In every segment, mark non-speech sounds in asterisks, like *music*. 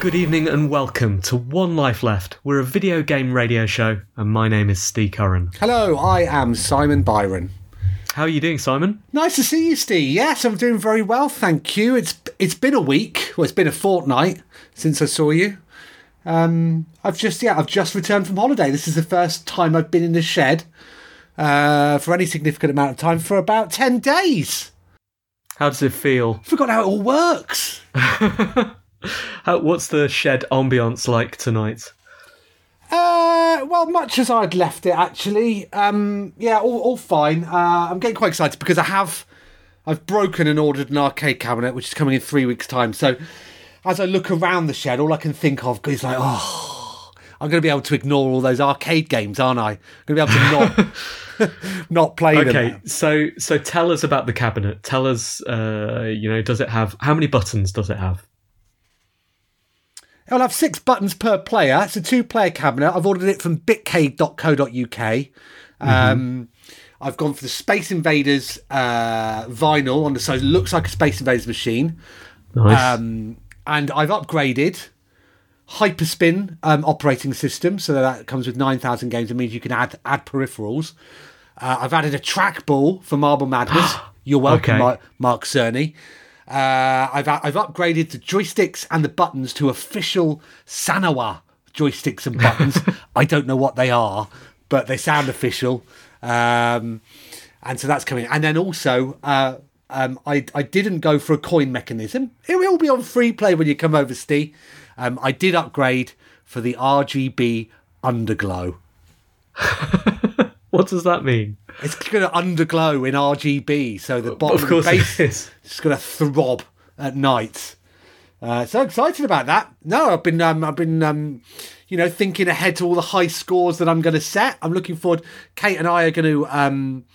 Good evening, and welcome to One Life Left. We're a video game radio show, and my name is Steve Curran. Hello, I am Simon Byron. How are you doing, Simon? Nice to see you, Steve. Yes, I'm doing very well, thank you. It's it's been a week, well, it's been a fortnight since I saw you. Um, I've just yeah, I've just returned from holiday. This is the first time I've been in the shed uh, for any significant amount of time for about ten days. How does it feel? I Forgot how it all works. *laughs* How, what's the shed ambiance like tonight? Uh, well, much as I'd left it, actually. Um, yeah, all, all fine. Uh, I'm getting quite excited because I have, I've broken and ordered an arcade cabinet, which is coming in three weeks' time. So, as I look around the shed, all I can think of is like, oh, I'm going to be able to ignore all those arcade games, aren't I? I'm going to be able to not, *laughs* *laughs* not play them. Okay, so so tell us about the cabinet. Tell us, uh, you know, does it have how many buttons does it have? It'll have six buttons per player. It's a two-player cabinet. I've ordered it from bitcade.co.uk. Um, I've gone for the Space Invaders uh, vinyl on the side. It looks like a Space Invaders machine. Nice. Um, and I've upgraded Hyperspin um, operating system, so that comes with 9,000 games. It means you can add add peripherals. Uh, I've added a trackball for Marble Madness. *gasps* You're welcome, Okay. Mark, Mark Cerny. Uh, I've I've upgraded the joysticks and the buttons to official Sanwa joysticks and buttons. *laughs* I don't know what they are, but they sound official. Um, and so that's coming. And then also, uh, um, I I didn't go for a coin mechanism. It will be on free play when you come over, Steve. Um, I did upgrade for the RGB underglow. *laughs* what does that mean? It's going to underglow in RGB, so the bottom Of course base is. is going to throb at night. Uh, so excited about that. No, I've been, um, I've been, um, you know, thinking ahead to all the high scores that I'm going to set. I'm looking forward. Kate and I are going to, um,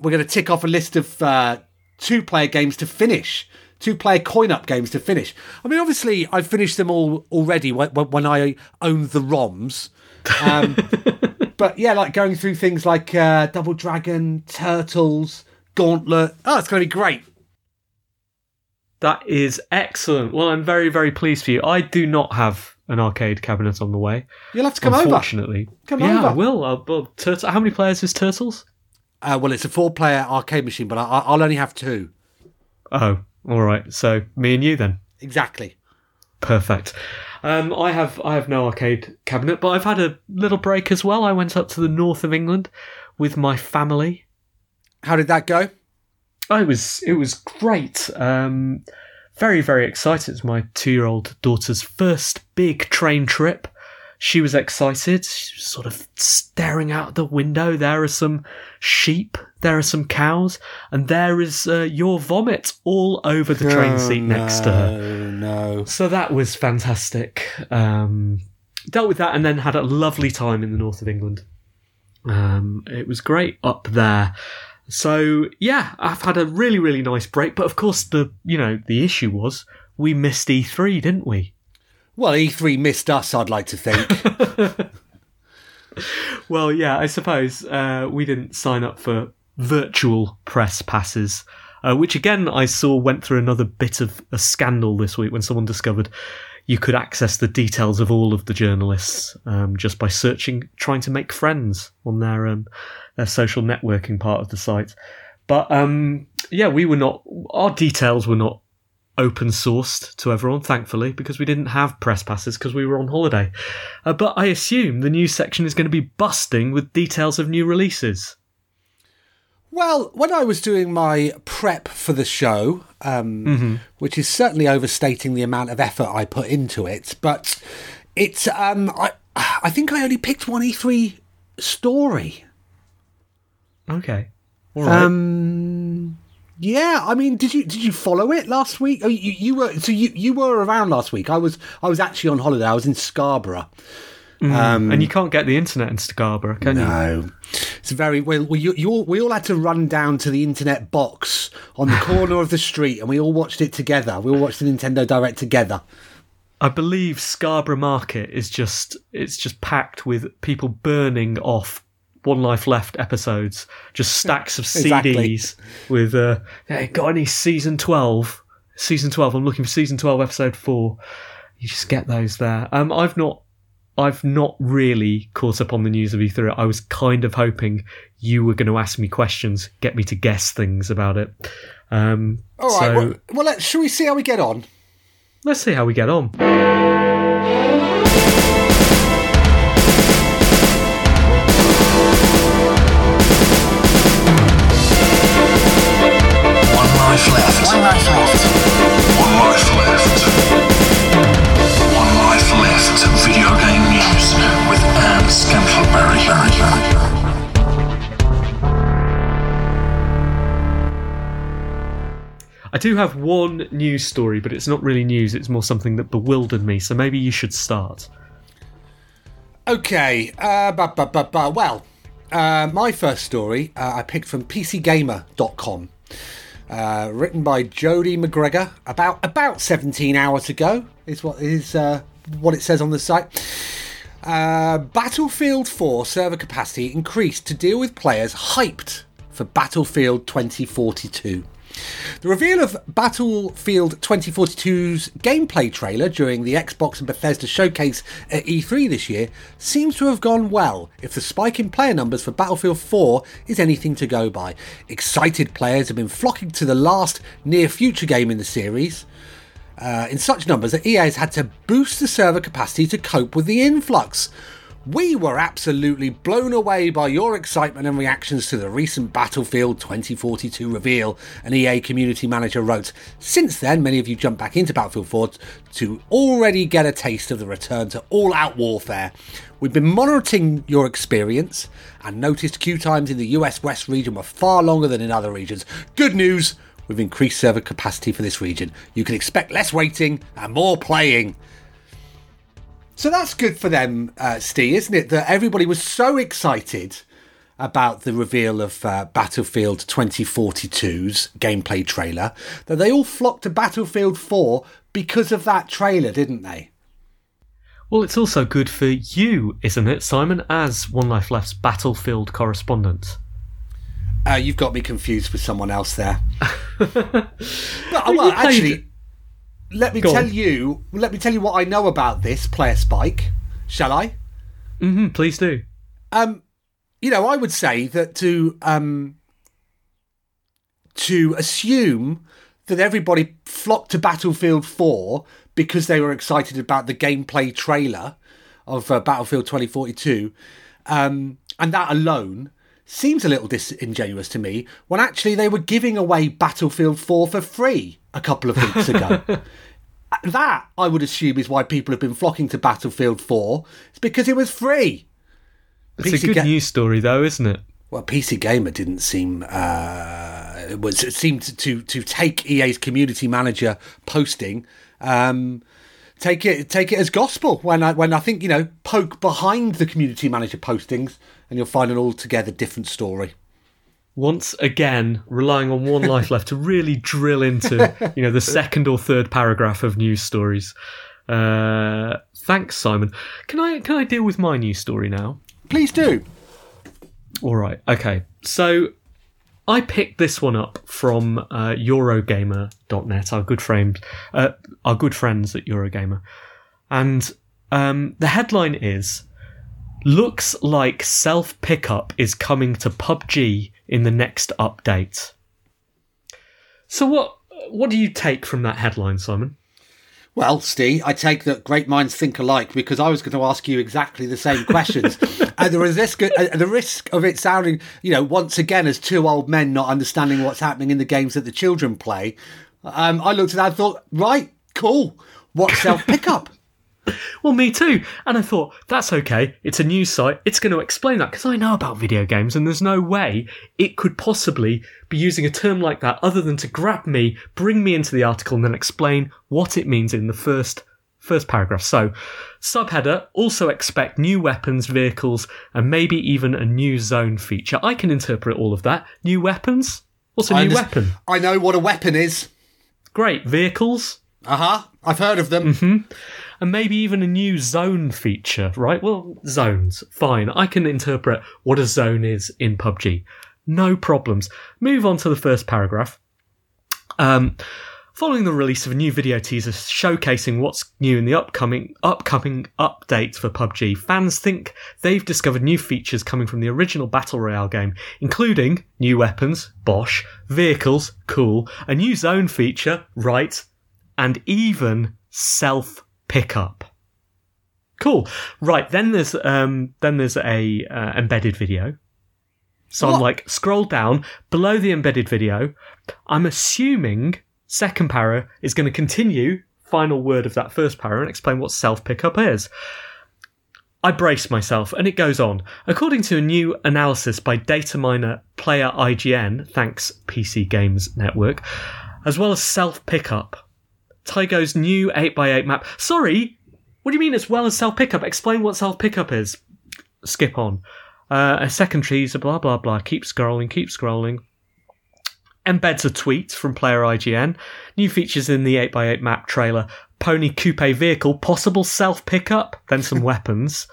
we're going to tick off a list of uh, two-player games to finish, two-player coin-op games to finish. I mean, obviously, I've finished them all already when, when when I owned the ROMs. *laughs* But yeah, like going through things like uh, Double Dragon, Turtles, Gauntlet. Oh, it's going to be great. That is excellent. Well, I'm very very pleased for you. I do not have an arcade cabinet on the way. You'll have to come over. Unfortunately, Come yeah, over. I will. I'll, well, Turtle. How many players is Turtles? Uh, well, it's a four-player arcade machine, but I, I'll only have two. Oh, all right. So me and you then. Exactly. Perfect. Um, I have I have no arcade cabinet, but I've had a little break as well. I went up to the north of England with my family. How did that go? Oh, it was it was great. Um, very very excited. It's my two year old daughter's first big train trip. She was excited. She was sort of staring out the window. There are some sheep. There are some cows, and there is uh, your vomit all over the train seat next to her. Oh no. So that was fantastic. Um, dealt with that, and then had a lovely time in the north of England. Um, it was great up there. So yeah, I've had a really really nice break. But of course, the you know the issue was we missed E3, didn't we? Well, E3 missed us, I'd like to think. *laughs* well, yeah, I suppose uh, we didn't sign up for virtual press passes, uh, which again I saw went through another bit of a scandal this week when someone discovered you could access the details of all of the journalists um, just by searching, trying to make friends on their um, their social networking part of the site. But um, yeah, we were not. Our details were not open sourced to everyone, thankfully, because we didn't have press passes because we were on holiday. Uh, but I assume the news section is going to be busting with details of new releases. Well, when I was doing my prep for the show, um, mm-hmm. which is certainly overstating the amount of effort I put into it, but it's um, I I think I only picked one E3 story. Okay. All right. Um, yeah, I mean, did you did you follow it last week? Oh, you, you were so you, you were around last week. I was I was actually on holiday. I was in Scarborough. Mm, um, and you can't get the internet in Scarborough, can no. you? No, it's very well. We, you, all, we all had to run down to the internet box on the corner of the street, and we all watched it together. We all watched the Nintendo Direct together. I believe Scarborough Market is just it's just packed with people burning off one Life Left episodes, just stacks of *laughs* CDs with, uh, hey, got any season 12? Season 12, I'm looking for season 12, episode 4. You just get those there. Um, I've not, I've not really caught up on the news of E3. I was kind of hoping you were going to ask me questions, get me to guess things about it. Um, All right. So, well, well let's, shall we see how we get on? Let's see how we get on. I do have one news story, but it's not really news. It's more something that bewildered me. So maybe you should start. Okay. Uh. Well, uh, my first story uh, I picked from PCGamer.com. Uh, written by Jody Macgregor about about 17 hours ago is what is uh, what it says on the site. Uh, Battlefield 4 server capacity increased to deal with players hyped for Battlefield 2042. The reveal of Battlefield 2042's gameplay trailer during the Xbox and Bethesda showcase at E3 this year seems to have gone well if the spike in player numbers for Battlefield 4 is anything to go by. Excited players have been flocking to the last near future game in the series. Uh, in such numbers that EA has had to boost the server capacity to cope with the influx. We were absolutely blown away by your excitement and reactions to the recent Battlefield 2042 reveal, an EA community manager wrote. Since then, many of you jumped back into Battlefield 4 to already get a taste of the return to all out warfare. We've been monitoring your experience and noticed queue times in the US West region were far longer than in other regions. Good news! We've increased server capacity for this region. You can expect less waiting and more playing. So that's good for them, uh, Steve, isn't it? That everybody was so excited about the reveal of uh, Battlefield 2042's gameplay trailer that they all flocked to Battlefield 4 because of that trailer, didn't they? Well, it's also good for you, isn't it, Simon, as One Life Left's Battlefield correspondent? Uh, you've got me confused with someone else there. *laughs* but, well, actually, let me Go tell on. you. Let me tell you what I know about this player spike. Shall I? Mm-hmm, please do. Um, you know, I would say that to um, to assume that everybody flocked to Battlefield 4 because they were excited about the gameplay trailer of uh, Battlefield 2042, um, and that alone seems a little disingenuous to me when actually they were giving away Battlefield 4 for free a couple of weeks ago. *laughs* that, I would assume, is why people have been flocking to Battlefield 4. It's because it was free. It's PC a good Ga- news story, though, isn't it? Well, PC Gamer didn't seem uh, it was it seemed to, to to take EA's community manager posting um, take it take it as gospel when I when I think you know poke behind the community manager postings and you'll find an altogether different story. Once again, relying on one life left to really drill into, you know, the *laughs* second or third paragraph of news stories. Uh, thanks, Simon. Can I can I deal with my news story now? Please do. All right. Okay. So I picked this one up from uh, Eurogamer.net, our good friend, uh, our good friends at Eurogamer, and um, the headline is: "Looks like self pickup is coming to PUBG in the next update." So what what do you take from that headline, Simon? Well, Steve, I take that great minds think alike because I was going to ask you exactly the same questions. *laughs* and the risk, the risk of it sounding, you know, once again as two old men not understanding what's happening in the games that the children play, um, I looked at that and thought, right, cool. What self pickup? Well, me too. And I thought, that's okay. It's a news site. It's going to explain that because I know about video games and there's no way it could possibly be using a term like that other than to grab me, bring me into the article and then explain what it means in the first first paragraph. So, subheader also expect new weapons, vehicles, and maybe even a new zone feature. I can interpret all of that. New weapons? What's a I new weapon? I know what a weapon is. Great. Vehicles? Uh huh. I've heard of them. and maybe even a new zone feature, right? Well, zones, fine. I can interpret what a zone is in PUBG. No problems. Move on to the first paragraph. Um, following the release of a new video teaser showcasing what's new in the upcoming upcoming update for PUBG, fans think they've discovered new features coming from the original battle royale game, including new weapons, Bosch, vehicles, cool, a new zone feature, right, and even self pickup. Cool. Right, then there's um then there's a uh, embedded video. So I'm like scroll down below the embedded video. I'm assuming second para is going to continue final word of that first para and explain what self pickup is. I brace myself, and it goes on. According to a new analysis by data miner player IGN, thanks PC Games Network, as well as self pickup, Taego's new 8x8 map. Sorry, what do you mean as well as self pickup? Explain what self pickup is. Skip on. Uh, a second teaser, blah blah blah. Keep scrolling, keep scrolling. Embeds a tweet from player IGN. New features in the 8x8 map trailer. Pony coupe vehicle, possible self pickup, then some *laughs* weapons.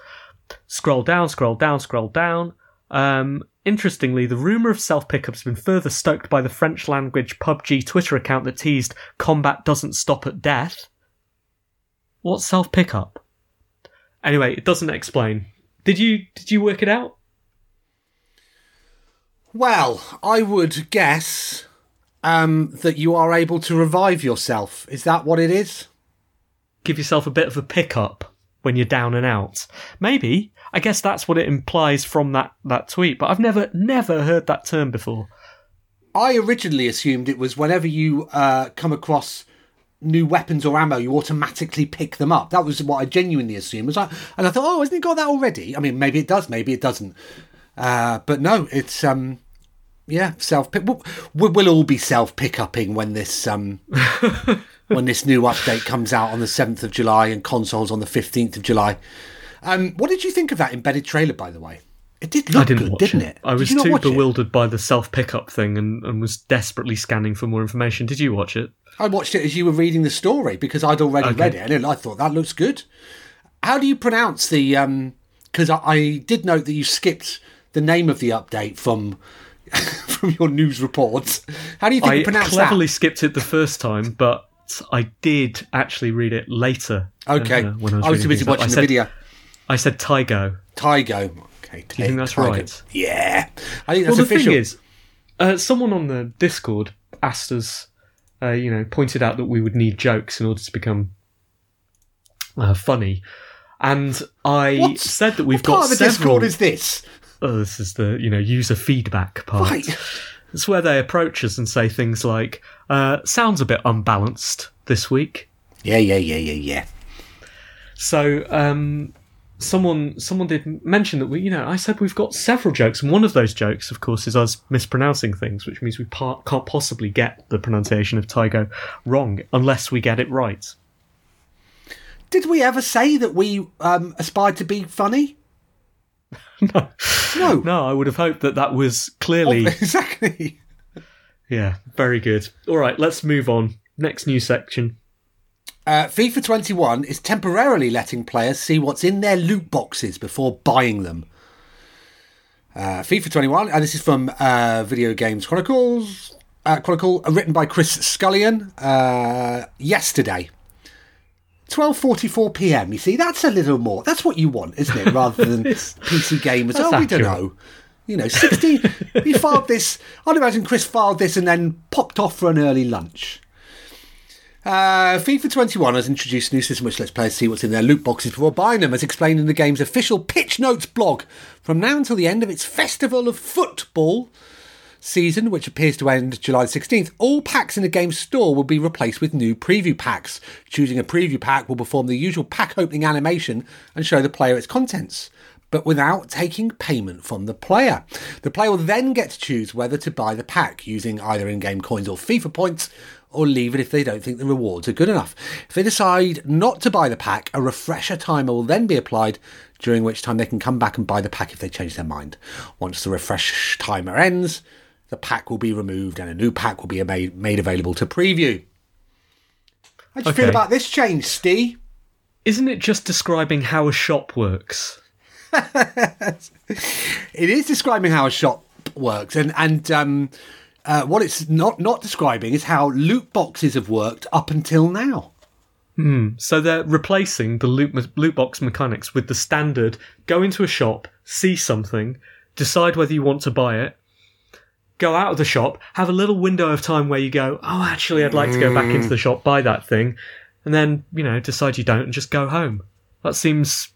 Scroll down, scroll down, scroll down. Um, interestingly, the rumour of self pickup has been further stoked by the French language PUBG Twitter account that teased combat doesn't stop at death. What's self pickup? Anyway, it doesn't explain. Did you did you work it out? Well, I would guess um, that you are able to revive yourself. Is that what it is? Give yourself a bit of a pickup when you're down and out. Maybe. I guess that's what it implies from that, that tweet, but I've never never heard that term before. I originally assumed it was whenever you uh, come across new weapons or ammo, you automatically pick them up. That was what I genuinely assumed. Was like, and I thought, oh, hasn't it got that already? I mean, maybe it does, maybe it doesn't. Uh, but no, it's um, yeah, self pick. We'll, we'll all be self pick upping when this um, *laughs* when this new update comes out on the seventh of July and consoles on the fifteenth of July. Um, what did you think of that embedded trailer, by the way? It did look I didn't good, didn't it. it? I was too watch it? bewildered by the self pickup thing and, and was desperately scanning for more information. Did you watch it? I watched it as you were reading the story because I'd already Okay. read it and I thought that looks good. How do you pronounce the? Because I, I did note that you skipped the name of the update from *laughs* from your news reports. How do you think I you pronounce that? I cleverly skipped it the first time, but I did actually read it later. Okay, uh, when I was, I was too busy watching the said, video. I said Taego. Taego. Okay, Do you think that's Taego. right? Yeah, I think that's Well, the official. thing is, uh, someone on the Discord asked us, uh, you know, pointed out that we would need jokes in order to become uh, funny, and I What- said that we've what part got of the several. Discord is this? Oh, this is the you know user feedback part. Right. It's where they approach us and say things like, uh, "Sounds a bit unbalanced this week." Yeah, yeah, yeah, yeah, yeah. So um, someone someone did mention that we, you know, I said we've got several jokes, and one of those jokes, of course, is us mispronouncing things, which means we pa- can't possibly get the pronunciation of Taego wrong unless we get it right. Did we ever say that we um, aspired to be funny? *laughs* no. No. No, I would have hoped that that was clearly. *laughs* exactly. Yeah, very good. All right, let's move on. Next news section. Uh, FIFA 21 is temporarily letting players see what's in their loot boxes before buying them. Uh, FIFA 21, and this is from uh, Video Games Chronicles, uh, Chronicle, uh, written by Chris Scullion uh, yesterday. 12:44 p.m. You see, that's a little more. That's what you want, isn't it? Rather than *laughs* PC gamers. Oh, we don't know. You know, 16. he filed this. I'd imagine Chris filed this and then popped off for an early lunch. Uh, FIFA 21 has introduced a new system which lets players see what's in their loot boxes before buying them, as explained in the game's official Pitch Notes blog. From now until the end of its Festival of Football season, which appears to end July 16th, all packs in the game's store will be replaced with new preview packs. Choosing a preview pack will perform the usual pack opening animation and show the player its contents. But without taking payment from the player. The player will then get to choose whether to buy the pack using either in game coins or FIFA points, or leave it if they don't think the rewards are good enough. If they decide not to buy the pack, a refresher timer will then be applied, during which time they can come back and buy the pack if they change their mind. Once the refresh timer ends, the pack will be removed and a new pack will be made, made available to preview. How do you feel about this change, Steve? Isn't it just describing how a shop works? *laughs* It is describing how a shop works, and and um, uh, what it's not not describing is how loot boxes have worked up until now. So they're replacing the loot, loot box mechanics with the standard go into a shop, see something, decide whether you want to buy it, go out of the shop, have a little window of time where you go, oh, actually, I'd like to go back into the shop, buy that thing, and then, you know, decide you don't and just go home. That seems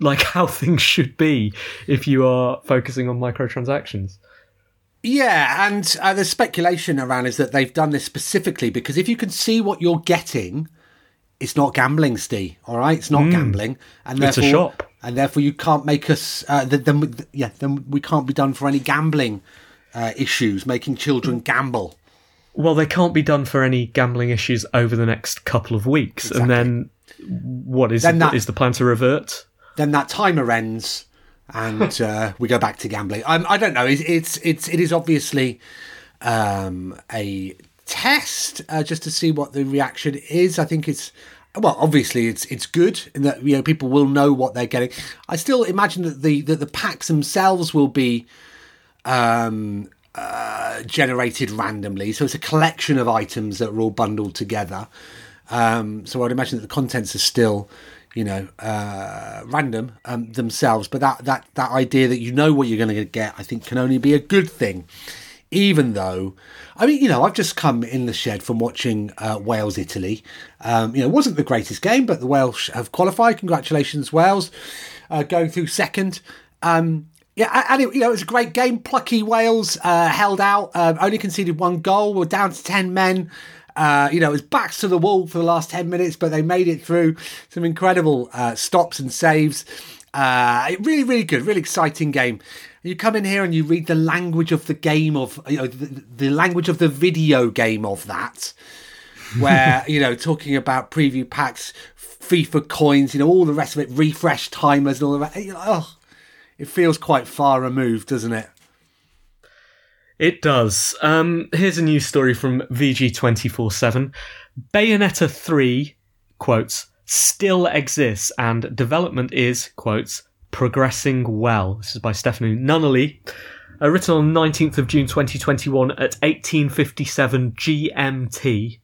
like *laughs* how things should be if you are focusing on microtransactions. Yeah, and uh, the speculation around is that they've done this specifically because if you can see what you're getting, it's not gambling, Steve. All right, it's not gambling, and Hmm. It's a therefore, shop. and therefore you can't make us. Uh, th- then, we- yeah, then we can't be done for any gambling uh, issues, making children gamble. Well, they can't be done for any gambling issues over the next couple of weeks, and then what is Then that- is the plan to revert? then that timer ends and uh, we go back to gambling. I don't know. It's it's it's it is obviously um, a test uh, just to see what the reaction is. I think it's well, obviously it's it's good in that you know people will know what they're getting. I still imagine that the that the packs themselves will be um, uh, generated randomly. So it's a collection of items that are all bundled together. Um, so I'd imagine that the contents are still, you know, uh, random um, themselves. But that that that idea that you know what you're going to get, I think, can only be a good thing. Even though, I mean, you know, I've just come in the shed from watching uh, Wales Italy. Um, you know, it wasn't the greatest game, but the Welsh have qualified. Congratulations, Wales, uh, going through second. Um, yeah, and it, you know, it was a great game. Plucky Wales uh, held out, uh, only conceded one goal. We're down to 10 men. Uh, you know, it was backs to the wall for the last 10 minutes, but they made it through some incredible uh, stops and saves. Uh, really, really good, really exciting game. You come in here and you read the language of the game of, you know, the, the language of the video game of that *laughs* where you know talking about preview packs, FIFA coins, you know all the rest of it, refresh timers and all the rest. You know, oh, it feels quite far removed, doesn't it? It does. Um, here's a news story from VG247. Bayonetta 3, quotes, still exists and development is, quotes, progressing well. This is by Stephany Nunneley. Uh, written on 19th of June 2021 at 1857 GMT.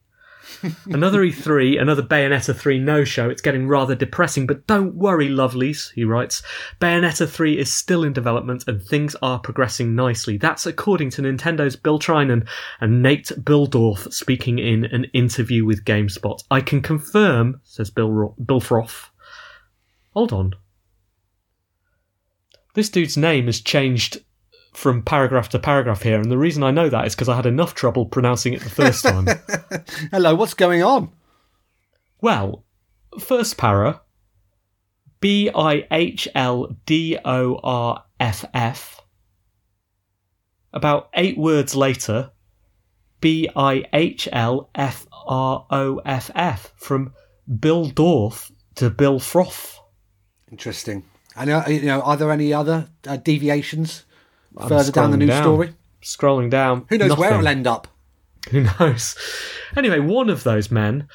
Another E3, another Bayonetta 3 no show. It's getting rather depressing, but don't worry, lovelies, he writes. Bayonetta 3 is still in development and things are progressing nicely. That's according to Nintendo's Bill Trinen and Nate Bihldorff speaking in an interview with GameSpot. I can confirm, says Bill, Ro- Bill Froth. Hold on. This dude's name has changed from paragraph to paragraph here, and the reason I know that is because I had enough trouble pronouncing it the first time. *laughs* Hello, what's going on? Well, first para B I H L D O R F F. About eight words later, B I H L F R O F F from Bill Dorf to Bill Froth. Interesting. And uh, you know, are there any other uh, deviations further down the news down. story? Scrolling down. Who knows where nothing. it'll end up? Who knows? Anyway, one of those men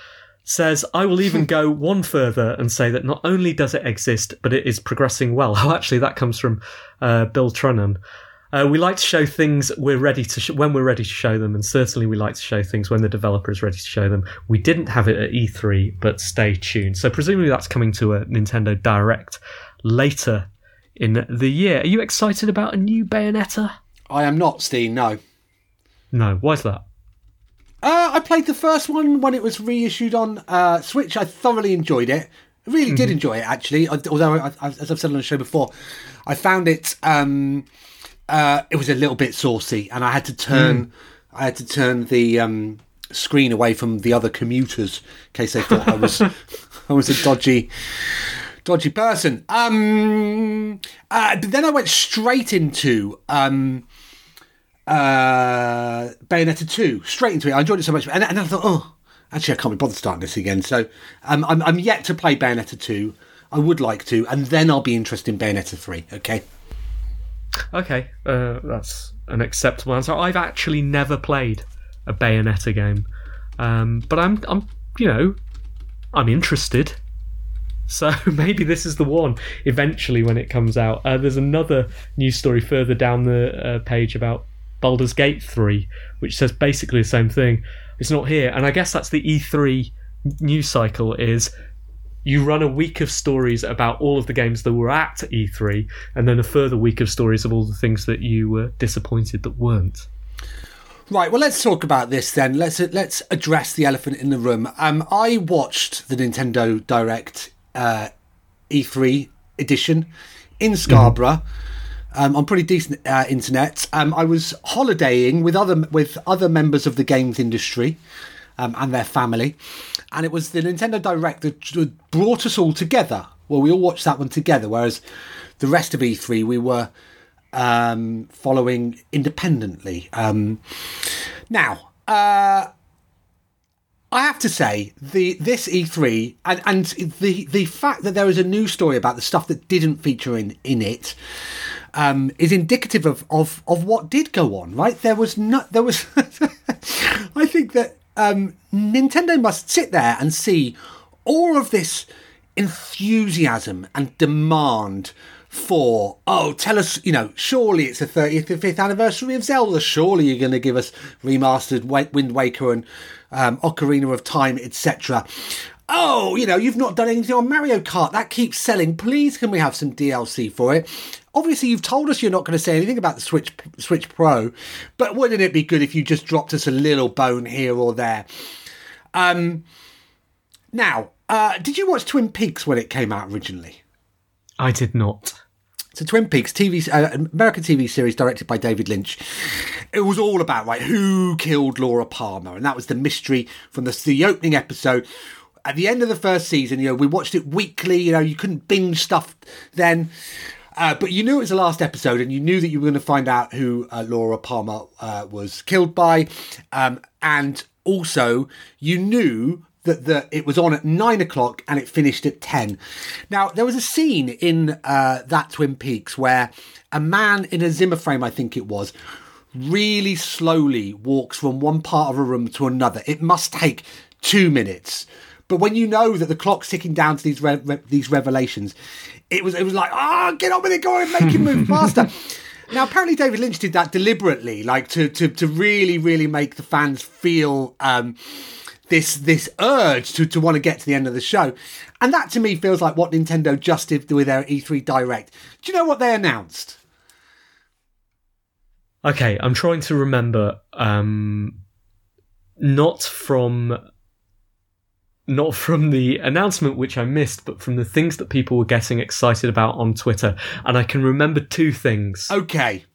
says, I will even go *laughs* one further and say that not only does it exist, but it is progressing well. *laughs* Oh, actually, that comes from uh, Bill Trinen. Uh, we like to show things we're ready to sh- when we're ready to show them, and certainly we like to show things when the developer is ready to show them. We didn't have it at E3, but stay tuned. So presumably that's coming to a Nintendo Direct later in the year. Are you excited about a new Bayonetta? I am not, Steen. No. No. Why's that? Uh, I played the first one when it was reissued on uh, Switch. I thoroughly enjoyed it. I really did enjoy it, actually. I- Although, I, I, as I've said on the show before, I found it. Um, uh, it was a little bit saucy, and I had to turn. I had to turn the um, screen away from the other commuters in case they thought I was *laughs* I was a dodgy dodgy person. Um, uh, but then I went straight into um, uh, Bayonetta 2, straight into it. I enjoyed it so much. And, and I thought, oh, actually, I can't be bothered starting this again. So um, I'm, I'm yet to play Bayonetta 2. I would like to, and then I'll be interested in Bayonetta 3, okay? Okay, uh, that's an acceptable answer. I've actually never played a Bayonetta game, um, but I'm, I'm, you know, I'm interested. So *laughs* maybe this is the one eventually when it comes out. Uh, there's another news story further down the uh, page about Baldur's Gate 3, which says basically the same thing. It's not here, and I guess that's the E3 news cycle. Is you run a week of stories about all of the games that were at E3, and then a further week of stories of all the things that you were disappointed that weren't. Right, well, let's talk about this then. Let's let's address the elephant in the room. Um, I watched the Nintendo Direct uh, E3 edition in Scarborough. Um, on pretty decent uh, internet. Um, I was holidaying with other with other members of the games industry um, and their family, and it was the Nintendo Direct that brought us all together. Well, we all watched that one together, whereas the rest of E3 we were um, following independently. Um, now, uh, I have to say the this E3 and, and the the fact that there is a news story about the stuff that didn't feature in in it um, is indicative of, of of what did go on. Right, there was not there was. *laughs* I think that um, Nintendo must sit there and see all of this enthusiasm and demand for oh tell us you know surely it's the 35th anniversary of zelda. Surely you're going to give us remastered wind waker and um, ocarina of time etc oh you know you've not done anything on mario kart. That keeps selling. Please can we have some dlc for it? Obviously you've told us you're not going to say anything about the switch switch pro but wouldn't it be good if you just dropped us a little bone here or there? Um now uh did you watch twin peaks when it came out originally? I did not. So Twin Peaks TV, uh, American TV series directed by David Lynch. It was all about right who killed Laura Palmer, and that was the mystery from the, the opening episode. At the end of the first season, you know, we watched it weekly. You know, you couldn't binge stuff then. Uh, but you knew it was the last episode, and you knew that you were going to find out who uh, Laura Palmer uh, was killed by, um, and also you knew that the, it was on at nine o'clock and it finished at ten. Now there was a scene in uh, that Twin Peaks where a man in a Zimmer frame, I think it was, really slowly walks from one part of a room to another. It must take two minutes. But when you know that the clock's ticking down to these re- re- these revelations, it was it was like, ah, get on with it, go on, make it move *laughs* faster. Now, apparently, David Lynch did that deliberately, like to to to really, really make the fans feel um, this this urge to to want to get to the end of the show, and that to me feels like what Nintendo just did with their E3 Direct. Do you know what they announced? Okay, I'm trying to remember. Um, not from, not from the announcement which I missed, but from the things that people were getting excited about on Twitter, and I can remember two things Okay,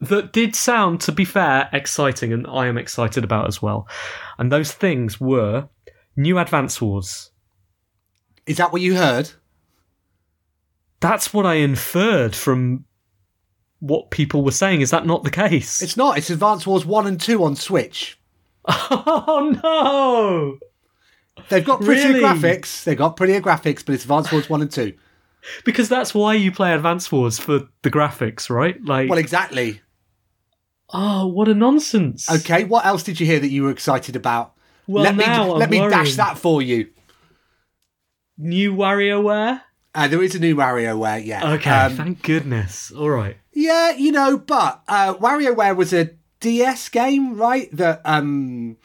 that did sound, to be fair, exciting, and I am excited about as well. And those things were new Advance Wars. is that what you heard? That's what I inferred from what people were saying. Is that not the case? It's not. It's Advance Wars one and two on Switch. *laughs* oh no! They've got prettier Really? graphics. They've got prettier graphics, but it's Advance Wars 1 and 2. *laughs* Because that's why you play Advance Wars for the graphics, right? Like, Well, exactly. Oh, what a nonsense. Okay, what else did you hear that you were excited about? Well, let me now I'm let me dash that for you. New WarioWare? Uh, there is a new WarioWare, yeah. Okay, Um, thank goodness. All right. yeah, you know, but uh, WarioWare was a DS game, right? That um,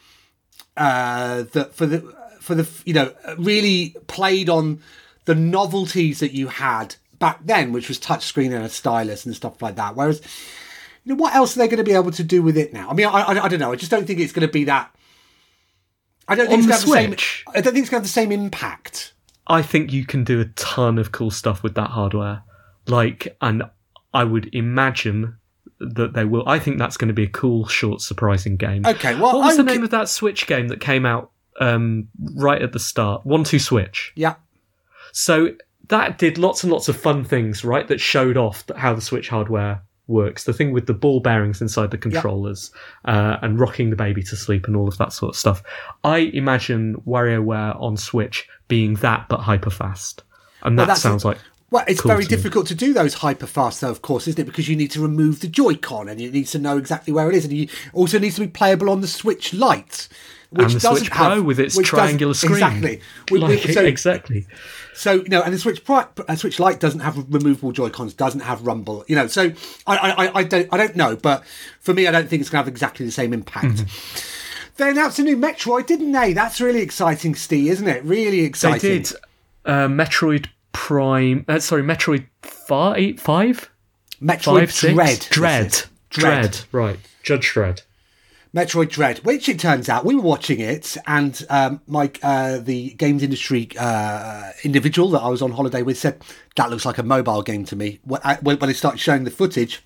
uh, that for the for the you know really played on the novelties that you had back then, which was touchscreen and a stylus and stuff like that. Whereas, you know, what else are they going to be able to do with it now? I mean, I, I, I don't know. I just don't think it's going to be that. I don't think On it's going to have the same. I don't think it's going to have the same impact. I think you can do a ton of cool stuff with that hardware. Like, and I would imagine that they will. I think that's going to be a cool, short, surprising game. Okay, well, what was the I'm name ki- of that Switch game that came out um, right at the start? One Two Switch. Yeah. So that did lots and lots of fun things, right? That showed off how the Switch hardware works. The thing with the ball bearings inside the controllers uh, and rocking the baby to sleep and all of that sort of stuff. I imagine WarioWare on Switch being that, but hyper fast. And that that's- sounds like Well, it's cool very me. difficult to do those hyper fast, though, of course, isn't it? Because you need to remove the Joy-Con and it needs to know exactly where it is, and you also needs to be playable on the Switch Lite, which and the doesn't Switch Pro have, with its triangular screen. Exactly. Like, so, exactly. so you know, and the Switch Pro, uh, Switch Lite doesn't have removable Joy-Cons, doesn't have rumble. You know, so I, I, I- don't, I don't know, but for me, I don't think it's going to have exactly the same impact. Mm-hmm. They announced a new Metroid, didn't they? That's really exciting, Steve, isn't it? Really exciting. They did uh, Metroid Prime. Uh, sorry, Metroid five, five, Metroid five? Dread. this Dread. Dread. Right. Judge Dredd. Metroid Dread, which it turns out we were watching it, and um, Mike, uh, the games industry uh, individual that I was on holiday with, said that looks like a mobile game to me. When, I- when they started showing the footage,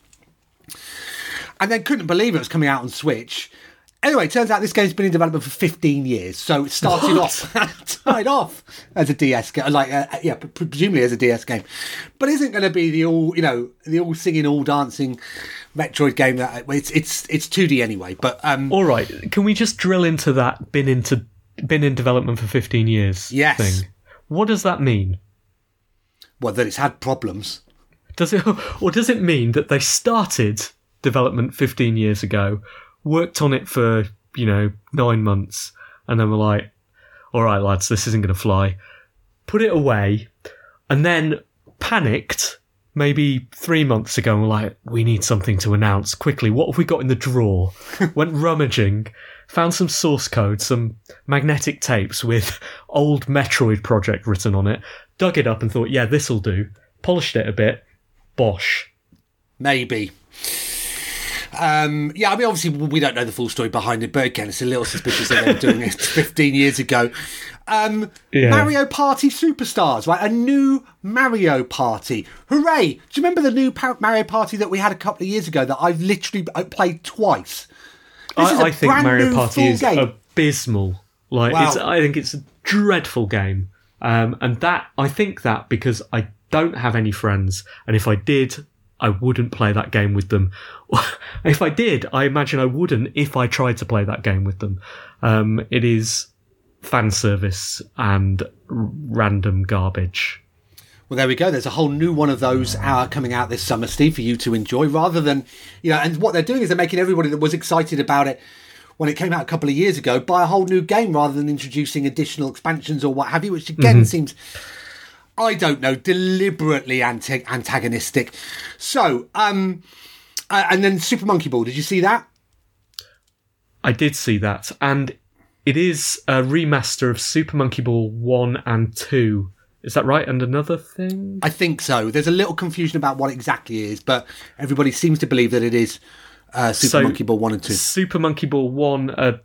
and then couldn't believe it was coming out on Switch. Anyway, it turns out this game's been in development for 15 years, so it started off *laughs* started off as a DS game, like uh, yeah, presumably as a DS game, but isn't going to be the all you know the all singing, all dancing Metroid game that it's it's it's 2D anyway. But um, All right. Can we just drill into that? Been into been in development for fifteen years. Yes. Thing. What does that mean? well, that it's had problems. Does it, *laughs* or does it mean that they started development 15 years ago, worked on it for, you know, nine months, and then we're like, all right, lads, this isn't going to fly, put it away, and then panicked maybe three months ago and were like, we need something to announce quickly. What have we got in the drawer? *laughs* Went rummaging, found some source code, some magnetic tapes with *laughs* old Metroid project written on it, dug it up and thought, yeah, this'll do. Polished it a bit. Bosh. Maybe. Um, yeah, I mean, obviously, we don't know the full story behind it, but again, it's a little suspicious that they were doing it *laughs* 15 years ago. Um, Yeah. Mario Party Superstars, right? A new Mario Party. Hooray! Do you remember the new pa- Mario Party that we had a couple of years ago that I've literally played twice? This is I, a I think brand Mario new Party is game. abysmal. Like, Wow. it's, I think it's a dreadful game. Um, and that, I think that because I don't have any friends, and if I did, I wouldn't play that game with them. *laughs* if I did, I imagine I wouldn't if I tried to play that game with them. Um, it is fan service and r- random garbage. Well, there we go. There's a whole new one of those uh, coming out this summer, Steve, for you to enjoy. Rather than, you know, and what they're doing is they're making everybody that was excited about it when it came out a couple of years ago buy a whole new game rather than introducing additional expansions or what have you, which again seems, I don't know, deliberately anti- antagonistic. So, um, uh, and then Super Monkey Ball. Did you see that? I did see that, and it is a remaster of Super Monkey Ball 1 and 2. Is that right? And another thing? I think so. There's a little confusion about what exactly is, but everybody seems to believe that it is uh, Super So, Monkey Ball 1 and 2. Super Monkey Ball 1, a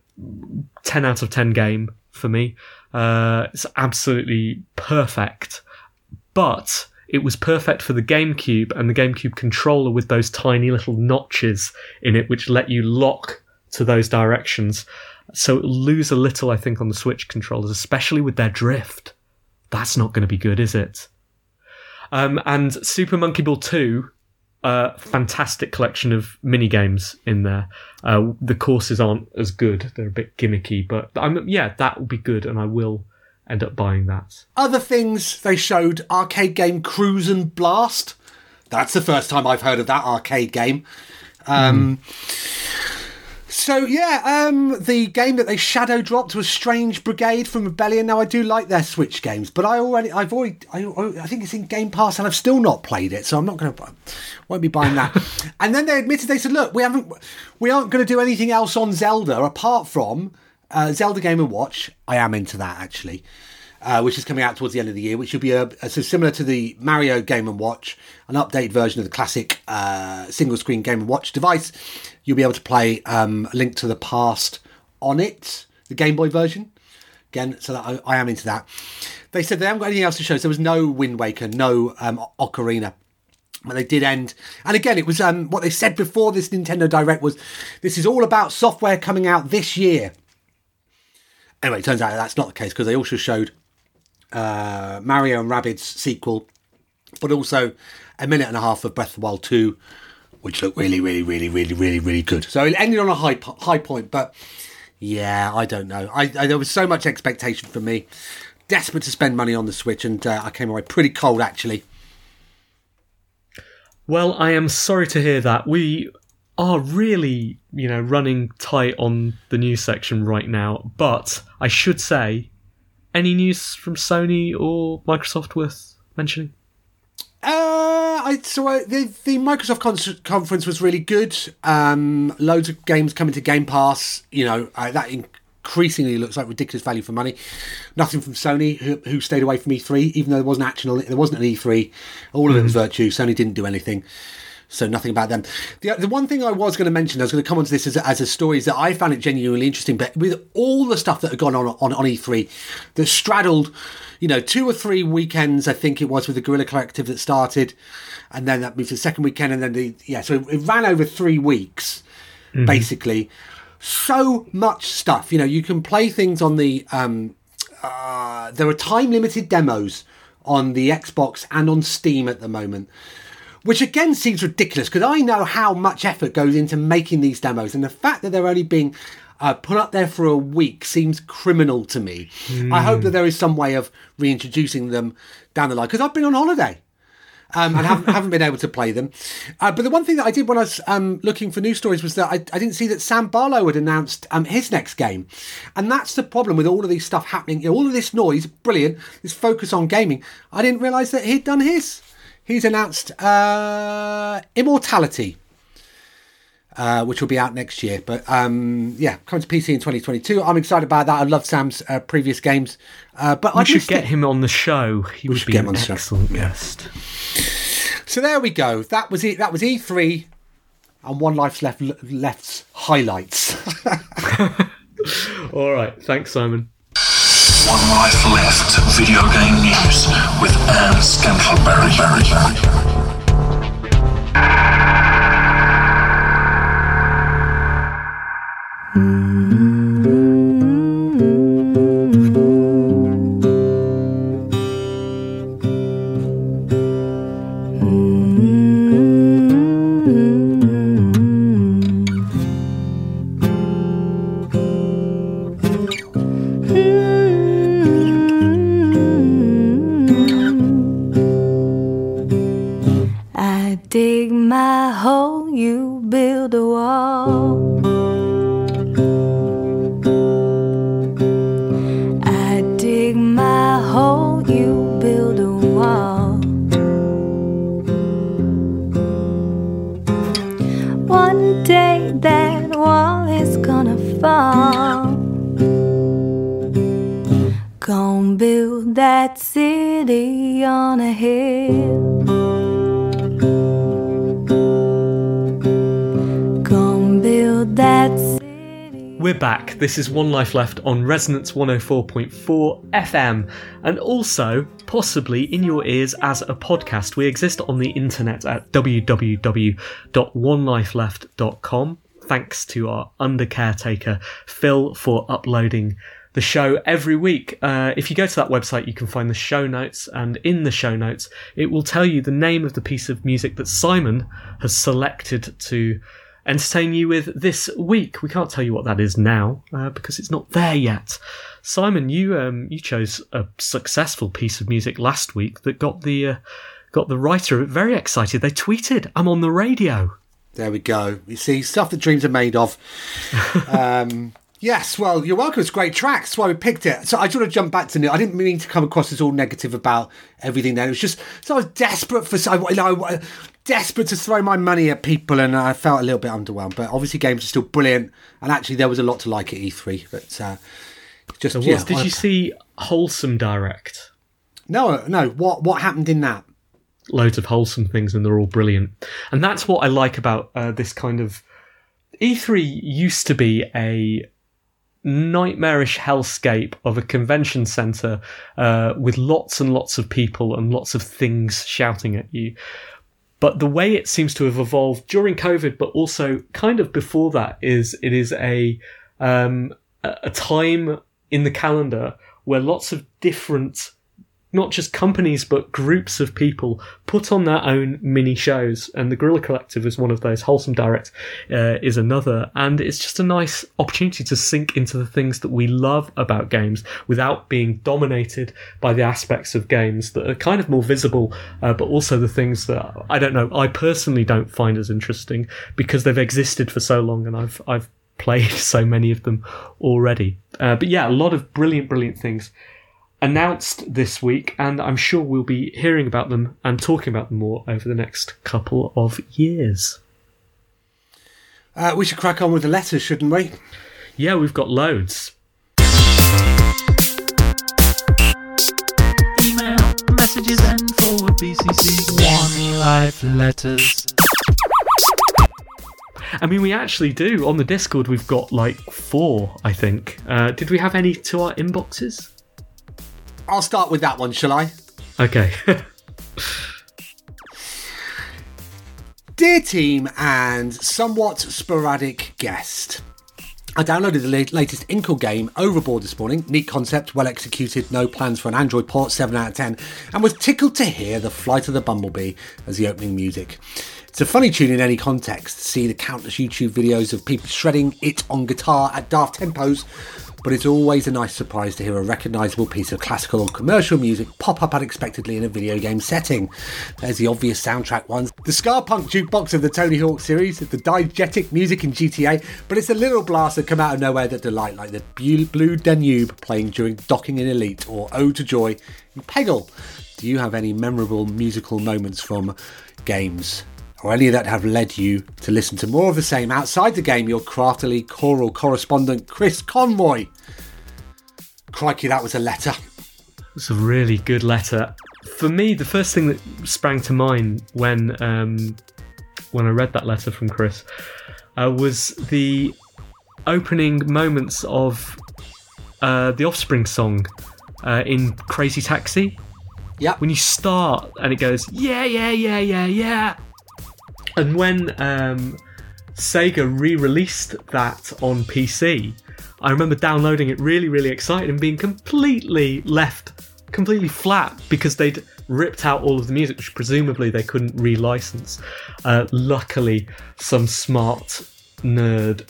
10 out of 10 game for me. Uh, it's absolutely perfect. But it was perfect for the GameCube and the GameCube controller with those tiny little notches in it, which let you lock to those directions. So it'll lose a little, I think, on the Switch controllers, especially with their drift. That's not going to be good, is it? Um, and Super Monkey Ball 2 a fantastic collection of mini games in there. Uh, the courses aren't as good; they're a bit gimmicky, but I'm yeah, that will be good, and I will end up buying that. Other things they showed arcade game Cruis'n Blast. That's the first time I've heard of that arcade game. Um, So yeah, um, the game that they shadow dropped was Strange Brigade from Rebellion. Now I do like their Switch games, but I already, I've already, I, I think it's in Game Pass, and I've still not played it, so I'm not going to, won't be buying that. *laughs* and then they admitted they said, look, we haven't, we aren't going to do anything else on Zelda apart from uh, Zelda Game and Watch. I am into that actually. Uh, which is coming out towards the end of the year, which will be a, a so similar to the Mario Game and Watch, an updated version of the classic uh, single screen Game and Watch device. You'll be able to play um, Link to the Past on it, the Game Boy version. Again, so I, I am into that. They said they haven't got anything else to show. So there was no Wind Waker, no um, Ocarina. But they did end, and again, it was um, what they said before this Nintendo Direct was, this is all about software coming out this year. Anyway, it turns out that's not the case because they also showed uh, Mario and Rabbids sequel, but also a minute and a half of Breath of the Wild 2, which looked really, really, really, really, really, really good. So it ended on a high high point, but yeah, I don't know. I, I there was so much expectation for me, desperate to spend money on the Switch, and uh, I came away pretty cold actually. Well, I am sorry to hear that. We are really, you know, running tight on the news section right now, but I should say, any news from Sony or Microsoft worth mentioning? Uh, I so uh, the the Microsoft con- conference was really good. Um, loads of games coming to Game Pass. You know uh, that increasingly looks like ridiculous value for money. Nothing from Sony, who, who stayed away from E3, even though there wasn't actual there wasn't an E3. All of it was virtue. Sony didn't do anything. So nothing about them. The, the one thing I was going to mention, I was going to come onto this as a, as a story, is that I found it genuinely interesting. But with all the stuff that had gone on on, on E3, that straddled, you know, two or three weekends, I think it was with the Guerrilla Collective that started, and then that moved to the second weekend, and then the yeah, so it ran over three weeks, basically. So much stuff. You know, you can play things on the. Um, uh, there are time limited demos on the Xbox and on Steam at the moment which again seems ridiculous because I know how much effort goes into making these demos, and the fact that they're only being uh, put up there for a week seems criminal to me. I hope that there is some way of reintroducing them down the line because I've been on holiday. Um, and haven't, *laughs* haven't been able to play them. Uh, but the one thing that I did when I was um, looking for news stories was that I, I didn't see that Sam Barlow had announced um, his next game. And that's the problem with all of these stuff happening. You know, all of this noise, brilliant, this focus on gaming. I didn't realise that he'd done his he's announced uh, Immortality, uh, which will be out next year. But um, yeah, coming to PC in 2022. I'm excited about that. I love Sam's uh, previous games, uh, but I should get him on the show. He would should be get an him on the show. excellent Yeah. guest. So there we go. That was it. That was E3, and One Life's Left left's highlights. *laughs* *laughs* All right, thanks, Simon. One Life Left video game news with Ann Scantlebury. We're back. This is One Life Left on Resonance 104.4 FM, and also possibly in your ears as a podcast. We exist on the internet at www.onelifeleft.com. Thanks to our under caretaker, Phil, for uploading the show every week. Uh, if you go to that website, you can find the show notes, and in the show notes, it will tell you the name of the piece of music that Simon has selected to entertain you with this week. We can't tell you what that is now uh, because it's not there yet. Simon, you um, you chose a successful piece of music last week that got the uh, got the writer very excited. They tweeted, "I'm on the radio." There we go. You see, stuff that dreams are made of. *laughs* um, yes, well, you're welcome. It's a great track. That's why we picked it. So I just want to jump back to it. I didn't mean to come across as all negative about everything then. It was just, so I was desperate for, I, you know, I- desperate to throw my money at people and I felt a little bit underwhelmed. But obviously, games are still brilliant. And actually, there was a lot to like at E3. But uh, just, There yeah. Did I- you see Wholesome Direct? No, no. What, what happened in that? loads of wholesome things and they're all brilliant. And that's what I like about uh, this kind of E3 used to be a nightmarish hellscape of a convention center uh, with lots and lots of people and lots of things shouting at you. But the way it seems to have evolved during COVID, but also kind of before that, is it is a um, a time in the calendar where lots of different not just companies but groups of people put on their own mini shows. And the Guerrilla collective is one of those. Wholesome direct uh, is another. And it's just a nice opportunity to sink into the things that we love about games without being dominated by the aspects of games that are kind of more visible uh, but also the things that i don't know i personally don't find as interesting because they've existed for so long and i've i've played *laughs* so many of them already. Uh, but yeah a lot of brilliant brilliant things announced this week, and I'm sure we'll be hearing about them and talking about them more over the next couple of years. Uh, we should crack on with the letters, shouldn't we? Yeah, we've got loads. Email messages and forward BCC one life letters. I mean, we actually do. On the Discord, we've got like four, I think. Uh, did we have any to our inboxes? I'll start with that one, shall I? Okay. *laughs* Dear team and somewhat sporadic guest. I downloaded the latest Inkle game, Overboard, this morning. Neat concept, well executed, no plans for an Android port, 7 out of 10, and was tickled to hear the flight of the bumblebee as the opening music. It's a funny tune in any context. To see the countless YouTube videos of people shredding it on guitar at daft tempos, but it's always a nice surprise to hear a recognisable piece of classical or commercial music pop up unexpectedly in a video game setting. There's the obvious soundtrack ones, the ska punk jukebox of the Tony Hawk series, the diegetic music in GTA, but it's the little blasts that come out of nowhere that delight, like the Blue Danube playing during docking in Elite or Ode to Joy in Peggle. Do you have any memorable musical moments from games? Or any that have led you to listen to more of the same outside the game, your craftily choral correspondent Chris Conroy. Crikey, that was a letter. It's a really good letter. For me, the first thing that sprang to mind when um, when I read that letter from Chris uh, was the opening moments of uh, the Offspring song uh, in Crazy Taxi. Yep. When you start and it goes, yeah, yeah, yeah, yeah, yeah. And when um, Sega re released that on PC, I remember downloading it really, really excited and being completely left completely flat because they'd ripped out all of the music, which presumably they couldn't re license. Uh, luckily, some smart nerd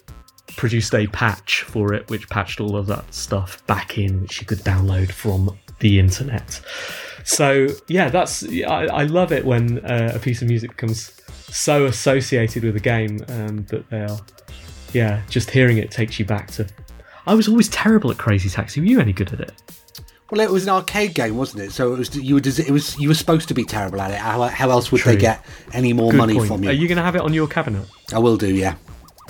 produced a patch for it, which patched all of that stuff back in, which you could download from the internet. So yeah, that's I, I love it when uh, a piece of music becomes so associated with a game um, that they are. Yeah, just hearing it takes you back to. I was always terrible at Crazy Taxi. Were you any good at it? Well, it was an arcade game, wasn't it? So it was you were it was you were supposed to be terrible at it. How, how else would True. they get any more Good money point. from you? Are you going to have it on your cabinet? I will do, yeah.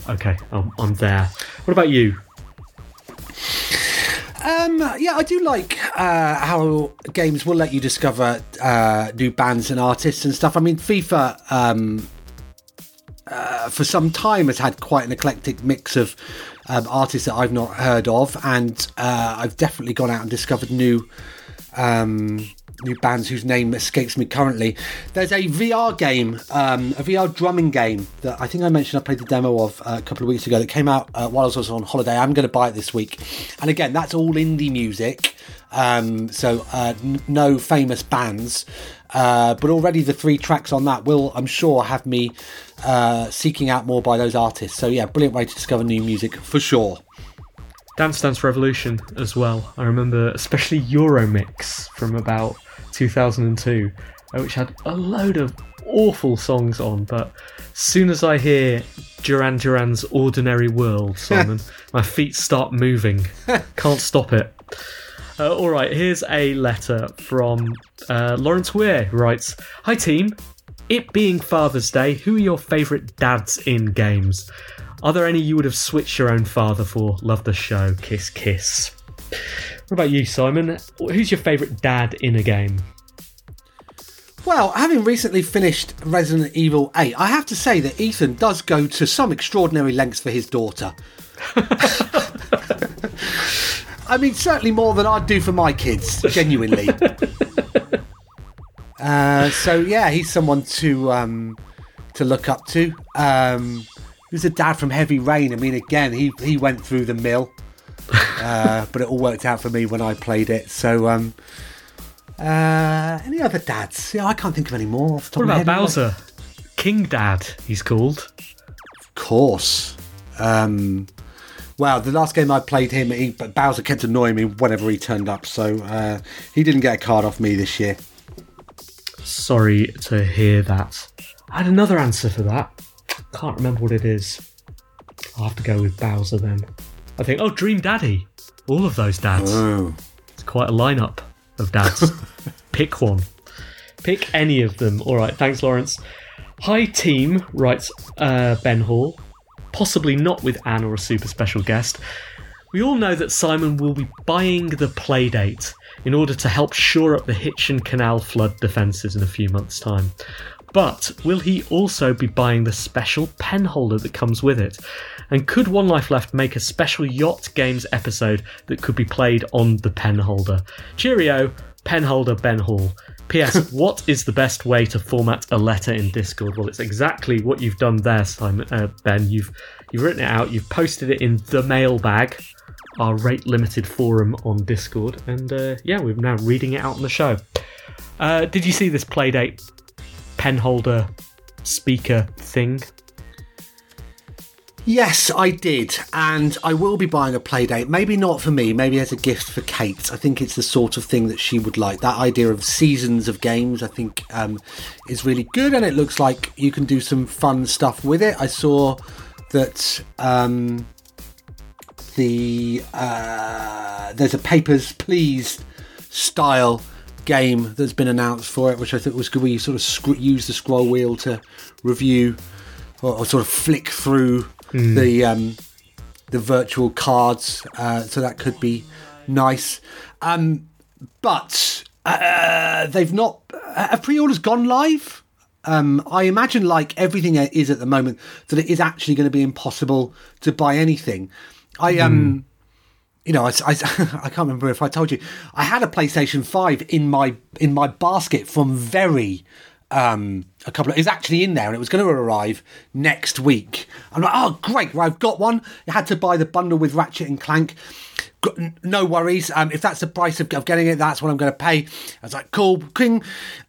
Okay, I'm, I'm there. What about you? Um, yeah, I do like uh, how games will let you discover uh, new bands and artists and stuff. I mean, FIFA um, uh, for some time has had quite an eclectic mix of um, artists that I've not heard of, and uh, I've definitely gone out and discovered new um, new bands whose name escapes me currently. There's a VR game, um, a VR drumming game that I think I mentioned I played the demo of uh, a couple of weeks ago that came out uh, while I was on holiday. I'm going to buy it this week. And again, that's all indie music. Um, so uh, n- no famous bands. Uh, but already the three tracks on that will, I'm sure, have me uh, seeking out more by those artists. So yeah, brilliant way to discover new music for sure. Dance Dance Revolution as well. I remember especially Euromix from about 2002, uh, which had a load of awful songs on. But as soon as I hear Duran Duran's Ordinary World, *laughs* Simon, my feet start moving. Can't stop it. Uh, all right, here's a letter from uh, Lawrence Weir, who writes Hi, team. It being Father's Day, who are your favourite dads in games? Are there any you would have switched your own father for? Love the show. Kiss, kiss. What about you, Simon? Who's your favourite dad in a game? Well, having recently finished Resident Evil 8, I have to say that Ethan does go to some extraordinary lengths for his daughter. *laughs* I mean, certainly more than I'd do for my kids, genuinely. *laughs* uh, so yeah, he's someone to um, to look up to. Um, a dad from Heavy Rain? I mean, again, he he went through the mill, *laughs* uh, but it all worked out for me when I played it. So, um, uh, any other dads? Yeah, I can't think of any more. Off What about. Bowser? King Dad, he's called. Of course. Um, well, the last game I played him, he, but Bowser kept annoying me whenever he turned up, so uh, he didn't get a card off me this year. Sorry to hear that. I had another answer for that. Can't remember what it is. I'll have to go with Bowser then. I think, oh, Dream Daddy. All of those dads. Oh. It's quite a lineup of dads. *laughs* Pick one. Pick any of them. All right, thanks, Lawrence. Hi, team, writes uh, Ben Hall. Possibly not with Ann or a super special guest. We all know that Simon will be buying the Playdate in order to help shore up the Hitchin Canal flood defences in a few months' time. But will he also be buying the special pen holder that comes with it? And could One Life Left make a special Yacht Games episode that could be played on the pen holder? Cheerio, pen holder Ben Hall. P.S. *laughs* what is the best way to format a letter in Discord? Well, it's exactly what you've done there, Simon. Uh, ben, you've you've written it out. You've posted it in the mailbag, our rate limited forum on Discord, and uh, yeah, we're now reading it out on the show. Uh, did you see this Playdate pen holder speaker thing? Yes, I did, and I will be buying a playdate. Maybe not for me, maybe as a gift for Kate. I think it's the sort of thing that she would like. That idea of seasons of games, I think, um, is really good, and it looks like you can do some fun stuff with it. I saw that um, the uh, there's a Papers Please style game that's been announced for it, which I thought was good. Where you sort of sc- use the scroll wheel to review or, or sort of flick through the um, the virtual cards, uh, so that could be nice. Um, but uh, they've not. Have pre-orders gone live? Um, I imagine, like everything is at the moment, that it is actually going to be impossible to buy anything. I um, you know, I, I, *laughs* I can't remember if I told you I had a PlayStation Five in my in my basket from very um a couple of it's actually in there and it was going to arrive next week. I'm like oh great well i've got one. I had to buy the bundle with ratchet and clank. No worries um if that's the price of, of getting it that's what i'm going to pay. I was like cool king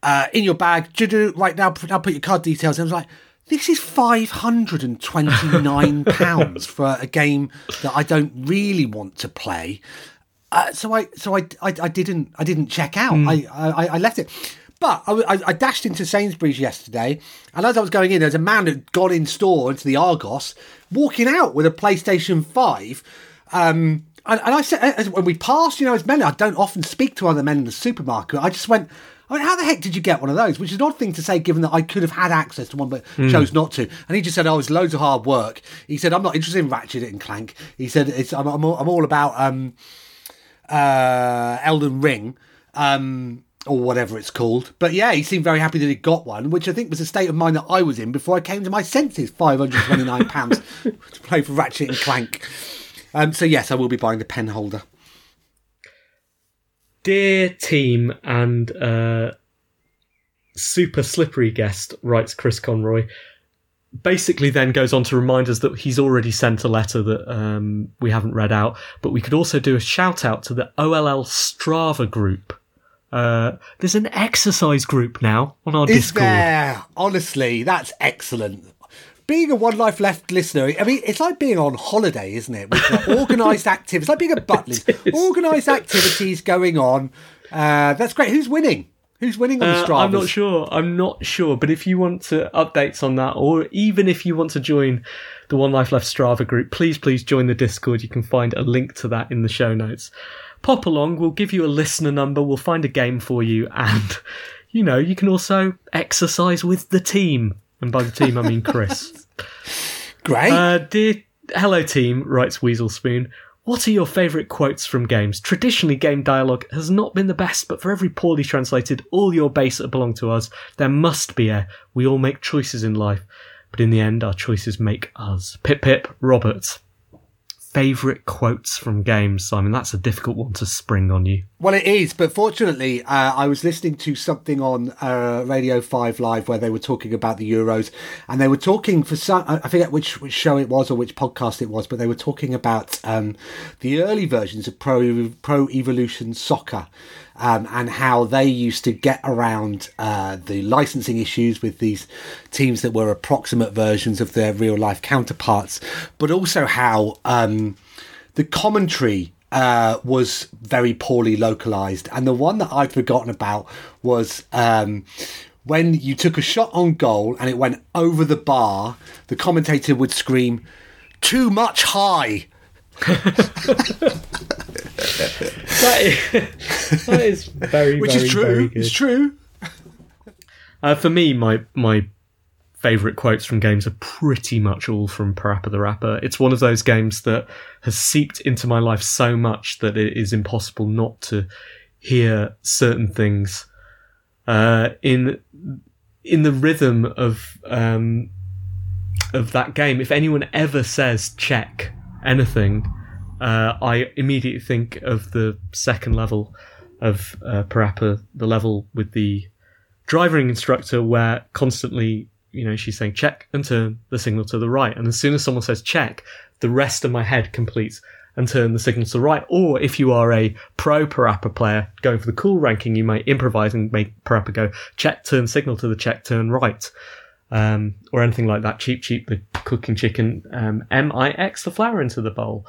uh in your bag right now i'll put your card details in. i was like this is 529 *laughs* pounds for a game that i don't really want to play uh, so I so I, I I didn't I didn't check out. I, I I left it. But I, I, I dashed into Sainsbury's yesterday, and as I was going in, there's a man who'd gone in store into the Argos, walking out with a PlayStation Five. Um, and, and I said as- when we passed, you know, as men, I don't often speak to other men in the supermarket. I just went. I mean, how the heck did you get one of those? Which is an odd thing to say, given that I could have had access to one, but chose not to. And he just said, "Oh, it's loads of hard work." He said, "I'm not interested in Ratchet and Clank." He said, "It's I'm, I'm, all, I'm all about um, uh, Elden Ring, um, or whatever it's called. But yeah, he seemed very happy that he got one, which I think was the state of mind that I was in before I came to my senses. Five hundred twenty nine pounds *laughs* to play for Ratchet and Clank. Um, so yes, I will be buying the pen holder. Dear team and uh, super slippery guest, writes Chris Conroy. Basically, then goes on to remind us that he's already sent a letter that um, we haven't read out, but we could also do a shout out to the OLL Strava group. Uh, there's an exercise group now on our Is Discord. there? Honestly, that's excellent. Being a One Life Left listener, I mean, it's like being on holiday, isn't it? With like, organised *laughs* activities, like being a butler. Organised activities going on. Uh, that's great. Who's winning? Who's winning on the Uh, Strava? I'm not sure. I'm not sure. But if you want to updates on that, or even if you want to join the One Life Left Strava group, please, please join the Discord. You can find a link to that in the show notes. Pop along. We'll give you a listener number. We'll find a game for you, and you know you can also exercise with the team. And by the team, I mean Chris. *laughs* Great. Uh, dear hello team, writes Weasel Spoon. What are your favourite quotes from games? Traditionally, game dialogue has not been the best, but for every poorly translated, all your base that belong to us, there must be a we all make choices in life, but in the end, our choices make us. Pip Pip, Robert. Favourite quotes from games, Simon? That's a difficult one to spring on you. Well, it is, but fortunately, uh, I was listening to something on uh, Radio Five Live where they were talking about the Euros, and they were talking for some. I I forget which which show it was or which podcast it was, but they were talking about um, the early versions of Pro Pro Evolution Soccer. Um, and how they used to get around uh, the licensing issues with these teams that were approximate versions of their real life counterparts, but also how um, the commentary uh, was very poorly localized. And the one that I'd forgotten about was um, when you took a shot on goal and it went over the bar, the commentator would scream, Too much high. That is, that is very, Which very, is true. good. It's true. Uh, for me, my my favourite quotes from games are pretty much all from Parappa the Rapper. It's one of those games that has seeped into my life so much that it is impossible not to hear certain things uh, in in the rhythm of um, of that game. If anyone ever says check anything, uh, I immediately think of the second level of uh, Parappa, the level with the driving instructor where constantly, you know, she's saying check and turn the signal to the right. And as soon as someone says check, the rest of my head completes and turn the signal to the right. Or if you are a pro Parappa player going for the cool ranking, you might improvise and make Parappa go check, turn signal to the check, turn right. Um, or anything like that. Cheap, cheap, the cooking chicken. Um, M-I-X, the flour into the bowl.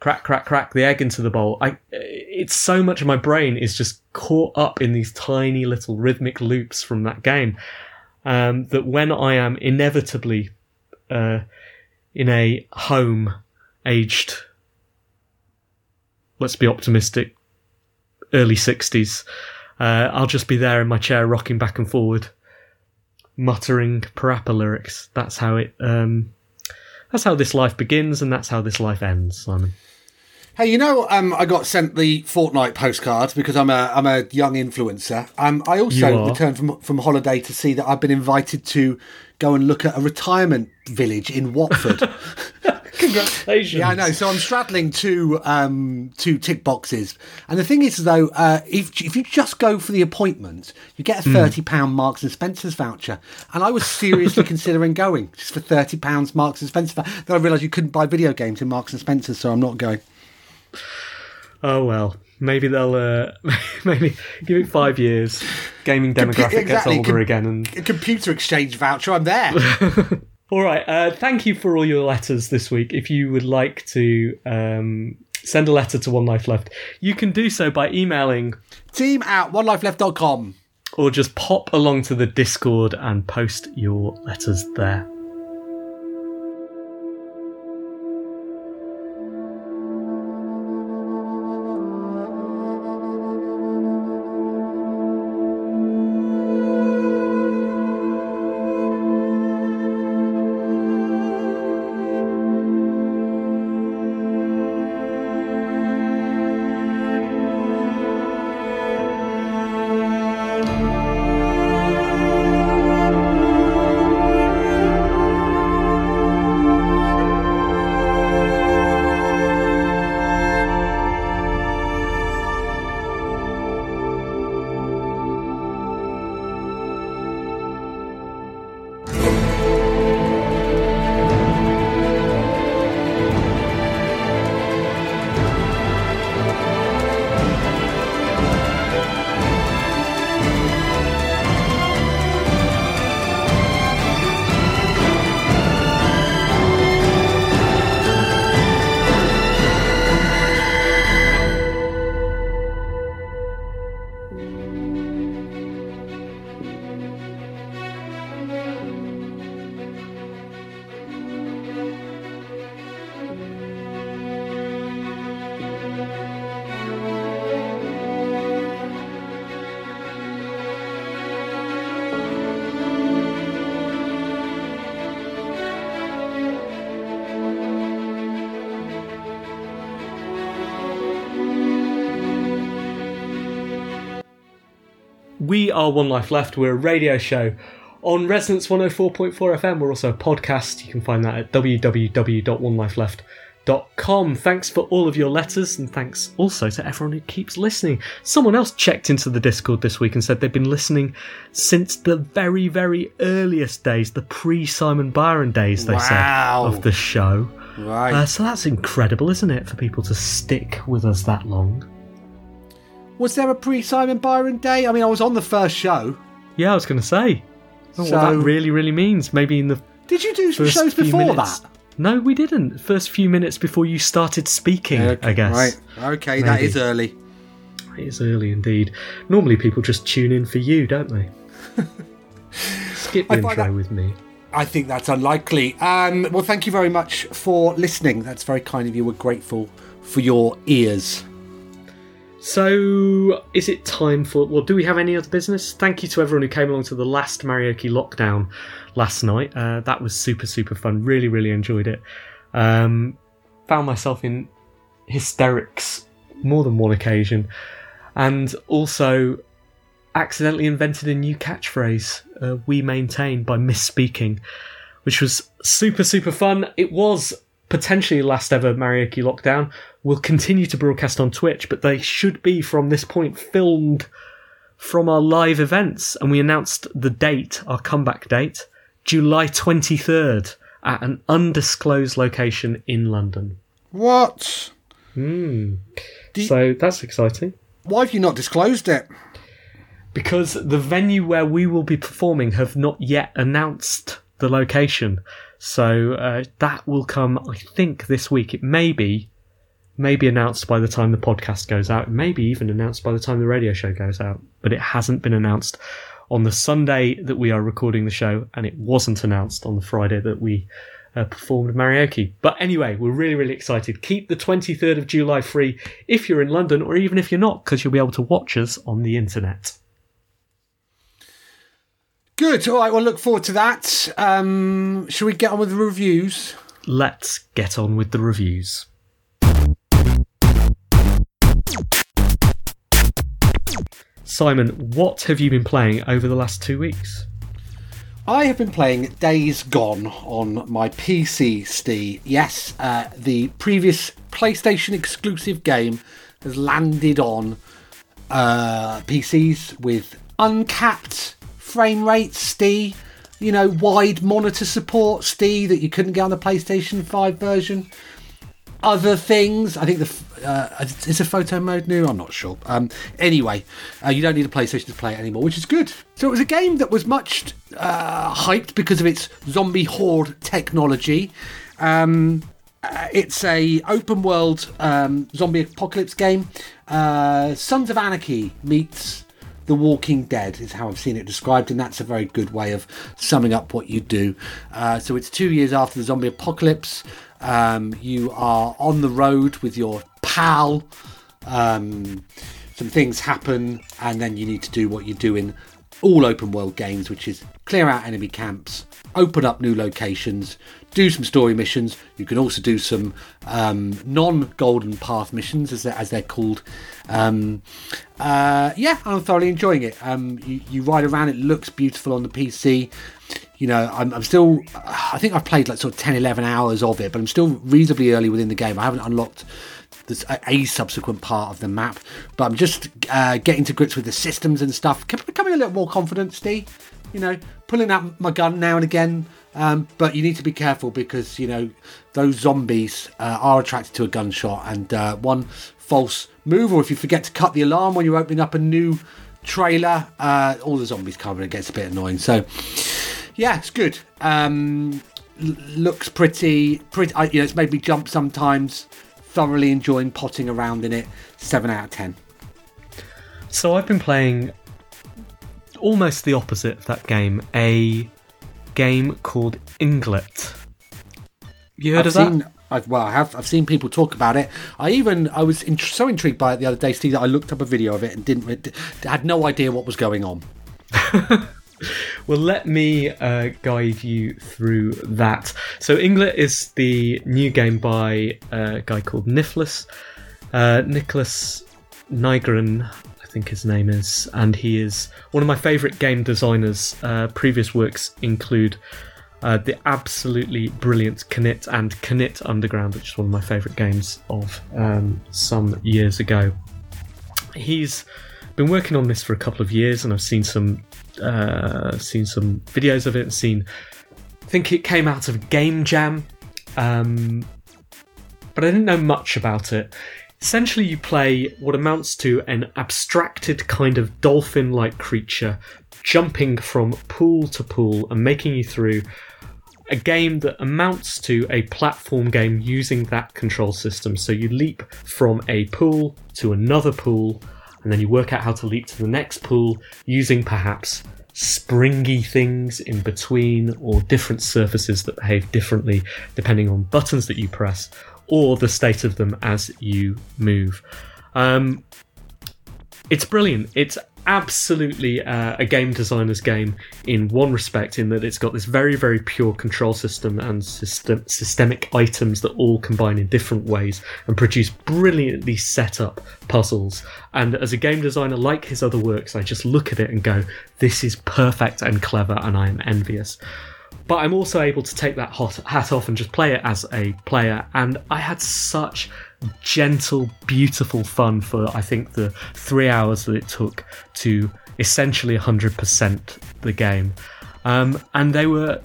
Crack, crack, crack, the egg into the bowl. I, it's so much of my brain is just caught up in these tiny little rhythmic loops from that game um, that when I am inevitably uh, in a home aged, let's be optimistic, early 60s, uh, I'll just be there in my chair rocking back and forward, muttering Parappa lyrics. That's how it. Um, that's how this life begins, and that's how this life ends, Simon. Hey, you know, um, I got sent the Fortnite postcard because I'm a I'm a young influencer. Um, I also returned from from holiday to see that I've been invited to go and look at a retirement village in Watford. *laughs* Congratulations. yeah, I know. So I'm straddling two um, two tick boxes, and the thing is, though, uh, if if you just go for the appointment, you get a thirty pound Marks and Spencers voucher. And I was seriously *laughs* considering going just for thirty pounds Marks and Spencer. Then I realised you couldn't buy video games in Marks and Spencers, so I'm not going. Oh well, maybe they'll uh, *laughs* maybe give it five years. Gaming demographic gets exactly, older com- again, and A computer exchange voucher. I'm there. *laughs* all right. Uh, thank you for all your letters this week. If you would like to um, send a letter to One Life Left, you can do so by emailing Team at onelifeleft.com. or just pop along to the Discord and post your letters there. Are One Life Left. We're a radio show on Resonance 104.4 FM. We're also a podcast. You can find that at www.onelifeleft.com. Thanks for all of your letters, and thanks also to everyone who keeps listening. Someone else checked into the Discord this week and said they've been listening since the very, very earliest days, the pre Simon Byron days, they Wow. said, of the show. Right. Uh, so that's incredible, isn't it, for people to stick with us that long? Was there a pre Simon Byron day? I mean, I was on the first show. Yeah, I was going to say. Oh, what So- that really, really means. Maybe in the Did you do some shows before minutes. that? No, we didn't. First few minutes before you started speaking, I guess. Right. Okay, that Maybe. is early. It is early indeed. Normally people just tune in for you, don't they? *laughs* Skip the I intro that- with me. I think that's unlikely. Um, well, thank you very much for listening. That's very kind of you. We're grateful for your ears. So, is it time for. Well, do we have any other business? Thank you to everyone who came along to the last Marioke lockdown last night. Uh, that was super, super fun. Really, really enjoyed it. Um, found myself in hysterics more than one occasion. And also accidentally invented a new catchphrase, uh, We Maintain, by misspeaking, which was super, super fun. It was potentially last ever Marioke lockdown. We'll continue to broadcast on Twitch, but they should be from this point filmed from our live events. And we announced the date, our comeback date, July 23rd, at an undisclosed location in London. What? Hmm. Do- So that's exciting. Why have you not disclosed it? because the venue where we will be performing have not yet announced the location. So uh, that will come, I think, this week. It may be, may be announced by the time the podcast goes out. It may be even announced by the time the radio show goes out. But it hasn't been announced on the Sunday that we are recording the show, and it wasn't announced on the Friday that we uh, performed Marioke. But anyway, we're really, really excited. Keep the 23rd of July free if you're in London, or even if you're not, because you'll be able to watch us on the internet. Good. All right. Well, look forward to that. Um, shall we get on with the reviews? let's get on with the reviews. Simon, what have you been playing over the last two weeks? I have been playing Days Gone on my PC, Steve. Yes, uh, the previous PlayStation exclusive game has landed on uh, PCs with uncapped frame rates, Steve. You know, wide monitor support, Steve, that you couldn't get on the PlayStation 5 version. Other things, I think the uh, is a photo mode new. I'm not sure. Um, anyway, uh, you don't need a PlayStation to play it anymore, which is good. So it was a game that was much uh, hyped because of its zombie horde technology. Um, uh, it's a open world um, zombie apocalypse game. Uh, Sons of Anarchy meets The Walking Dead is how I've seen it described, and that's a very good way of summing up what you do. Uh, so it's two years after the zombie apocalypse. Um, you are on the road with your pal. Um, some things happen, and then you need to do what you do in all open world games, which is clear out enemy camps, open up new locations, do some story missions. You can also do some um, non Golden Path missions, as they're, as they're called. Um, uh, yeah, I'm thoroughly enjoying it. Um, you, you ride around, it looks beautiful on the PC. You know, I'm, I'm still, I think I've played like sort of 10, 11 hours of it, but I'm still reasonably early within the game. I haven't unlocked a, a subsequent part of the map. But I'm just uh, getting to grips with the systems and stuff, becoming a little more confident, Steve. You know, pulling out my gun now and again. Um, but you need to be careful because you know those zombies uh, are attracted to a gunshot, and uh, one false move, or if you forget to cut the alarm when you're opening up a new trailer, uh, all the zombies come and it gets a bit annoying. So, yeah, it's good. Um, looks pretty, pretty. You know, it's made me jump sometimes. Thoroughly enjoying potting around in it. Seven out of ten. So I've been playing almost the opposite of that game, a game called Ynglet. You heard I've of that? seen. I've, well, I have. I've seen people talk about it. I even I was int- so intrigued by it the other day, Steve, that I looked up a video of it and didn't d- had no idea what was going on. *laughs* Well, let me uh, guide you through that. So, Ynglet is the new game by a guy called Nifflas. Uh, Nicklas Nygren, I think his name is, and he is one of my favourite game designers. Uh, previous works include uh, the absolutely brilliant Knytt and Knytt Underground, which is one of my favourite games of um, some years ago. He's been working on this for a couple of years, and I've seen some uh, seen some videos of it. And seen, I think it came out of Game Jam, um, but I didn't know much about it. Essentially, you play what amounts to an abstracted kind of dolphin like creature jumping from pool to pool and making you through a game that amounts to a platform game using that control system. So you leap from a pool to another pool, and then you work out how to leap to the next pool using perhaps springy things in between or different surfaces that behave differently depending on buttons that you press or the state of them as you move. Um, it's brilliant. It's absolutely uh, a game designer's game in one respect, in that it's got this very, very pure control system and system- systemic items that all combine in different ways and produce brilliantly set up puzzles. And as a game designer, like his other works, I just look at it and go, this is perfect and clever, and I am envious but I'm also able to take that hot hat off and just play it as a player. And I had such gentle, beautiful fun for I think the three hours that it took to essentially 100% the game. Um, and they were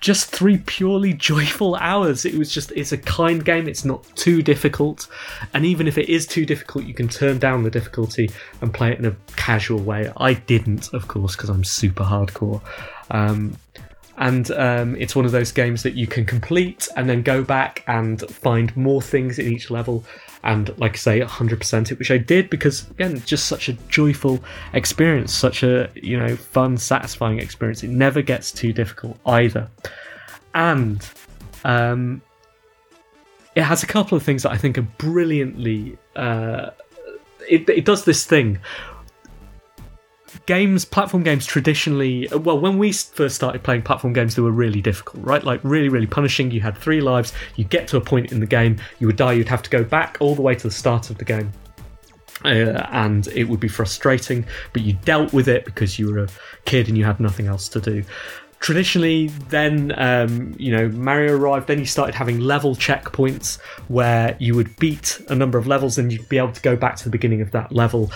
just three purely *laughs* joyful hours. It was just, it's a kind game, it's not too difficult. And even if it is too difficult, you can turn down the difficulty and play it in a casual way. I didn't, of course, because I'm super hardcore. Um, and um, it's one of those games that you can complete and then go back and find more things in each level. And like I say 100% it which I did because again just such a joyful experience such a you know fun satisfying experience. It never gets too difficult either. And um, it has a couple of things that I think are brilliantly uh, it, it does this thing games, platform games traditionally, well, when we first started playing platform games, they were really difficult, right? Like really, really punishing. You had three lives. You get to a point in the game, you would die. You'd have to go back all the way to the start of the game. Uh, and it would be frustrating, but you dealt with it because you were a kid and you had nothing else to do traditionally then um, you know mario arrived then you started having level checkpoints where you would beat a number of levels and you'd be able to go back to the beginning of that level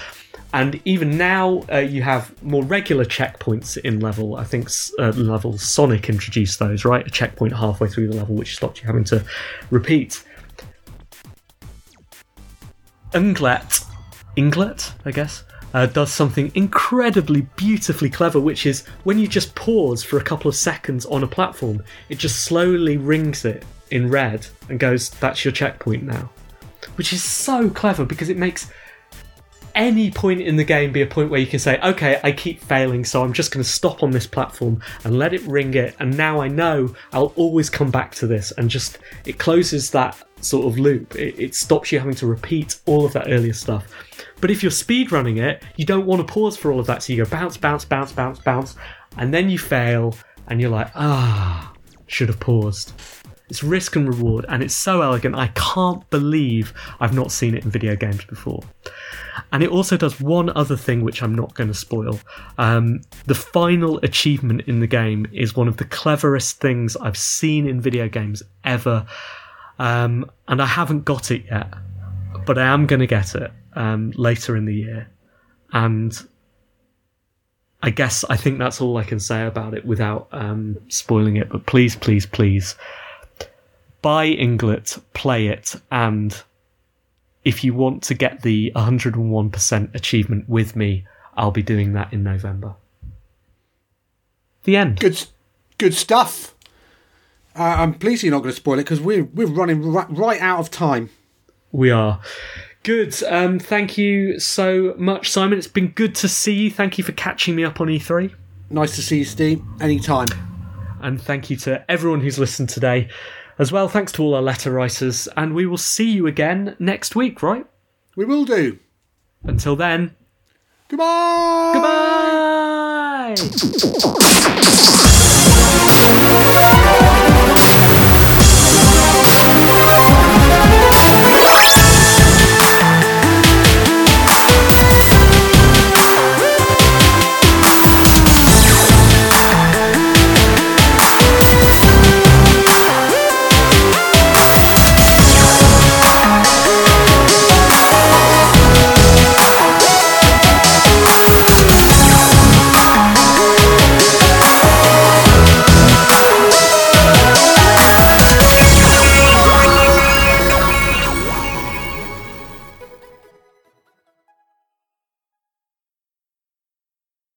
and even now, uh, you have more regular checkpoints in level. I think uh, level Sonic introduced those, right? A checkpoint halfway through the level, which stopped you having to repeat. Unglet, Ynglet, I guess, uh, does something incredibly beautifully clever, which is when you just pause for a couple of seconds on a platform, it just slowly rings it in red and goes, "That's your checkpoint now," which is so clever because it makes any point in the game be a point where you can say, okay, I keep failing, so I'm just going to stop on this platform and let it ring it, and now I know I'll always come back to this, and just it closes that sort of loop. It, it stops you having to repeat all of that earlier stuff. But if you're speed running it, you don't want to pause for all of that, so you go bounce, bounce, bounce, bounce, bounce, and then you fail, and you're like, ah, should have paused. It's risk and reward, and it's so elegant. I can't believe I've not seen it in video games before. And it also does one other thing which I'm not going to spoil. Um, the final achievement in the game is one of the cleverest things I've seen in video games ever. Um, and I haven't got it yet, but I am going to get it um, later in the year. And I guess I think that's all I can say about it without um, spoiling it. But please, please, please buy Ynglet, play it, and if you want to get the 101% achievement with me, I'll be doing that in November. The end. Good, good stuff. Uh, I'm pleased you're not going to spoil it because we're we're running right, right out of time. We are. Good. Um, thank you so much, Simon. It's been good to see you. Thank you for catching me up on E3. Nice to see you, Steve. Anytime. And thank you to everyone who's listened today as well. Thanks to all our letter writers, and we will see you again next week, right? We will do. Until then, goodbye. Goodbye.